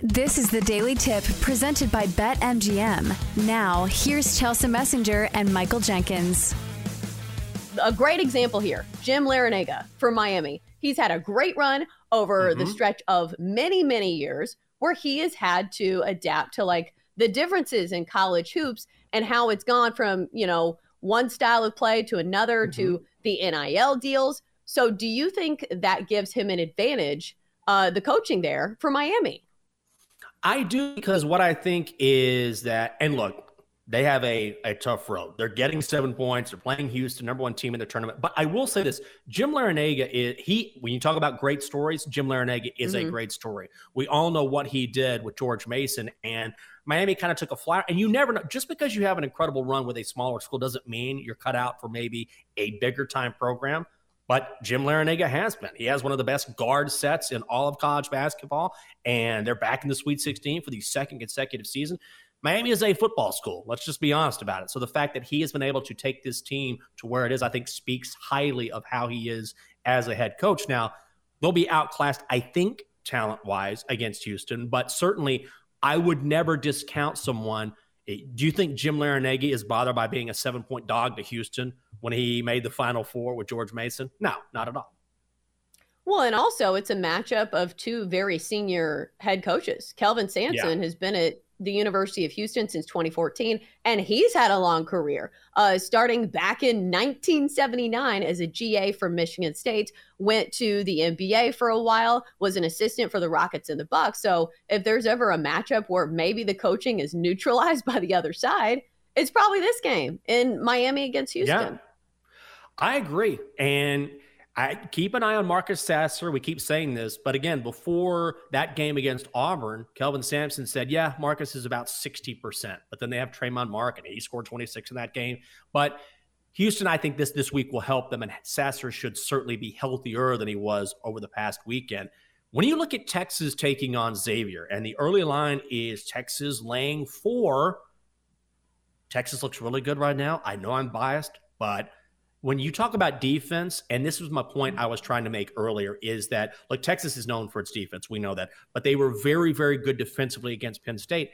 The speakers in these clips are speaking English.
This is the Daily Tip presented by BetMGM. Now, here's Chelsea Messenger and Michael Jenkins. A great example here Jim Larrañaga for Miami. He's had a great run over mm-hmm. the stretch of many, many years where he has had to adapt to like the differences in college hoops and how it's gone from, you know, one style of play to another mm-hmm. to the NIL deals. So, do you think that gives him an advantage, uh, the coaching there for Miami? I do because what I think is that, and look, they have a, a tough road. They're getting seven points. They're playing Houston, number one team in the tournament. But I will say this: Jim Larrañaga is he. When you talk about great stories, Jim Larrañaga is mm-hmm. a great story. We all know what he did with George Mason, and Miami kind of took a flyer. And you never know. Just because you have an incredible run with a smaller school doesn't mean you're cut out for maybe a bigger time program. But Jim Larrañaga has been. He has one of the best guard sets in all of college basketball, and they're back in the Sweet 16 for the second consecutive season. Miami is a football school. Let's just be honest about it. So the fact that he has been able to take this team to where it is, I think, speaks highly of how he is as a head coach. Now, they'll be outclassed, I think, talent wise against Houston, but certainly I would never discount someone. Do you think Jim Larrañaga is bothered by being a seven point dog to Houston when he made the Final Four with George Mason? No, not at all. Well, and also it's a matchup of two very senior head coaches. Kelvin Sampson yeah. has been at the University of Houston since 2014, and he's had a long career. Uh, starting back in 1979 as a GA for Michigan State, went to the NBA for a while, was an assistant for the Rockets and the Bucks. So if there's ever a matchup where maybe the coaching is neutralized by the other side, it's probably this game in Miami against Houston. Yeah. I agree. And I keep an eye on Marcus Sasser. We keep saying this, but again, before that game against Auburn, Kelvin Sampson said, "Yeah, Marcus is about sixty percent." But then they have Tramon Mark, and he scored twenty six in that game. But Houston, I think this this week will help them, and Sasser should certainly be healthier than he was over the past weekend. When you look at Texas taking on Xavier, and the early line is Texas laying four. Texas looks really good right now. I know I'm biased, but when you talk about defense, and this was my point I was trying to make earlier, is that like Texas is known for its defense. We know that, but they were very, very good defensively against Penn State.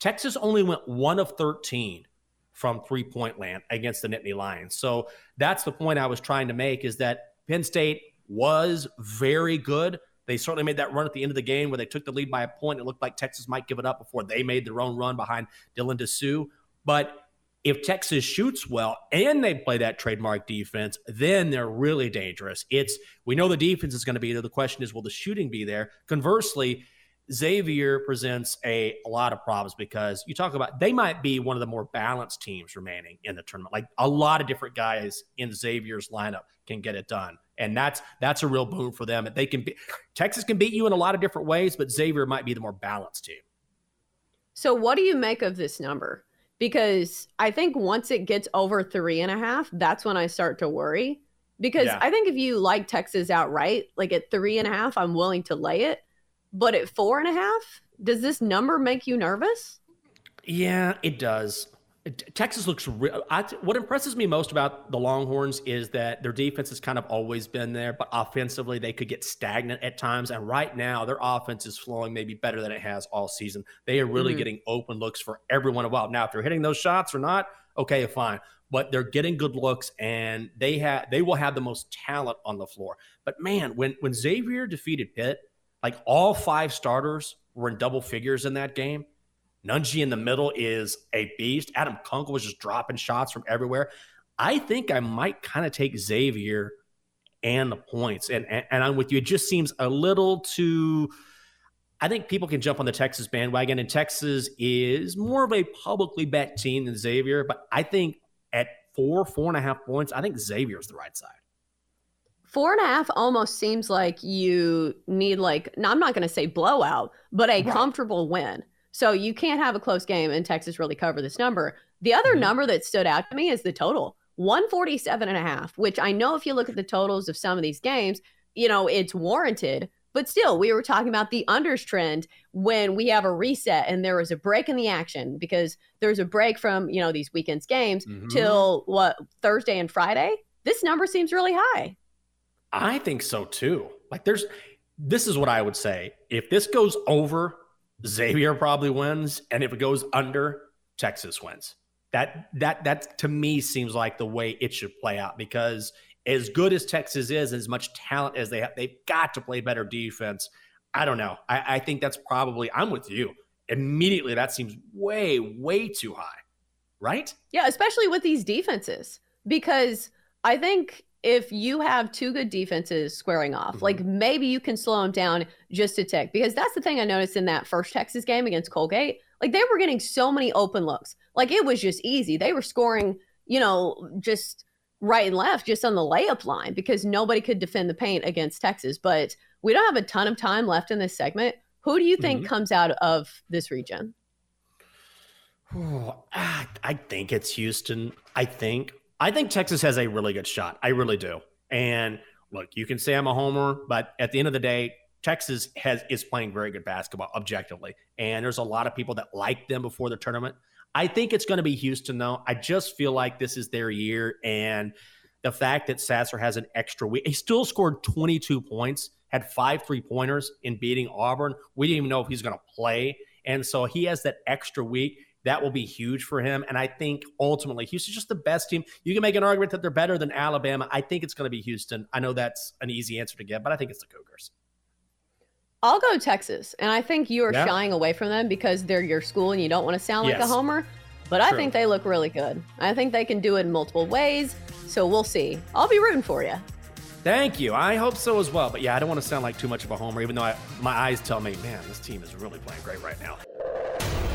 Texas only went one of 13 from three point land against the Nittany Lions. So that's the point I was trying to make is that Penn State was very good. They certainly made that run at the end of the game where they took the lead by a point. It looked like Texas might give it up before they made their own run behind Dylan Disu. But if Texas shoots well and they play that trademark defense, then they're really dangerous. It's we know the defense is going to be there. The question is, will the shooting be there? Conversely, Xavier presents a, a lot of problems because you talk about they might be one of the more balanced teams remaining in the tournament. Like a lot of different guys in Xavier's lineup can get it done. And that's that's a real boon for them. They can be Texas can beat you in a lot of different ways, but Xavier might be the more balanced team. So what do you make of this number? Because I think once it gets over three and a half, that's when I start to worry. Because yeah. I think if you like Texas outright, like at three and a half, I'm willing to lay it. But at four and a half, does this number make you nervous? Yeah, it does. Texas looks real. what impresses me most about the Longhorns is that their defense has kind of always been there, but offensively they could get stagnant at times. And right now, their offense is flowing maybe better than it has all season. They are really mm-hmm. getting open looks for everyone involved. Now, if they're hitting those shots or not, okay, fine. But they're getting good looks, and they have they will have the most talent on the floor. But man, when when Xavier defeated Pitt, like all five starters were in double figures in that game. Nunge in the middle is a beast. Adam Kunkel was just dropping shots from everywhere. I think I might kind of take Xavier and the points. And, and, and I'm with you. It just seems a little too. I think people can jump on the Texas bandwagon, and Texas is more of a publicly bet team than Xavier. But I think at four, four and a half points, I think Xavier's the right side. Four and a half almost seems like you need like no, I'm not going to say blowout, but a right. comfortable win. So you can't have a close game and Texas really cover this number. The other mm-hmm. number that stood out to me is the total 147 and a half, which I know if you look at the totals of some of these games, you know, it's warranted. But still, we were talking about the unders trend when we have a reset and there was a break in the action because there's a break from, you know, these weekends games mm-hmm. till what, Thursday and Friday? This number seems really high. I think so too. Like there's this is what I would say. If this goes over, Xavier probably wins. And if it goes under, Texas wins. That that that to me seems like the way it should play out because as good as Texas is, as much talent as they have, they've got to play better defense. I don't know. I, I think that's probably I'm with you. Immediately that seems way, way too high. Right? Yeah, especially with these defenses. Because I think if you have two good defenses squaring off, mm-hmm. like maybe you can slow them down just a tick. Because that's the thing I noticed in that first Texas game against Colgate. Like they were getting so many open looks. Like it was just easy. They were scoring, you know, just right and left, just on the layup line because nobody could defend the paint against Texas. But we don't have a ton of time left in this segment. Who do you think mm-hmm. comes out of this region? I think it's Houston. I think I think Texas has a really good shot. I really do. And look, you can say I'm a homer, but at the end of the day, Texas has is playing very good basketball objectively. And there's a lot of people that like them before the tournament. I think it's going to be Houston though. I just feel like this is their year and the fact that Sasser has an extra week. He still scored 22 points, had five three pointers in beating Auburn. We didn't even know if he's going to play. And so he has that extra week. That will be huge for him. And I think ultimately, Houston's just the best team. You can make an argument that they're better than Alabama. I think it's going to be Houston. I know that's an easy answer to get, but I think it's the Cougars. I'll go Texas. And I think you are yeah. shying away from them because they're your school and you don't want to sound like yes. a homer. But True. I think they look really good. I think they can do it in multiple ways. So we'll see. I'll be rooting for you. Thank you. I hope so as well. But yeah, I don't want to sound like too much of a homer, even though I, my eyes tell me, man, this team is really playing great right now.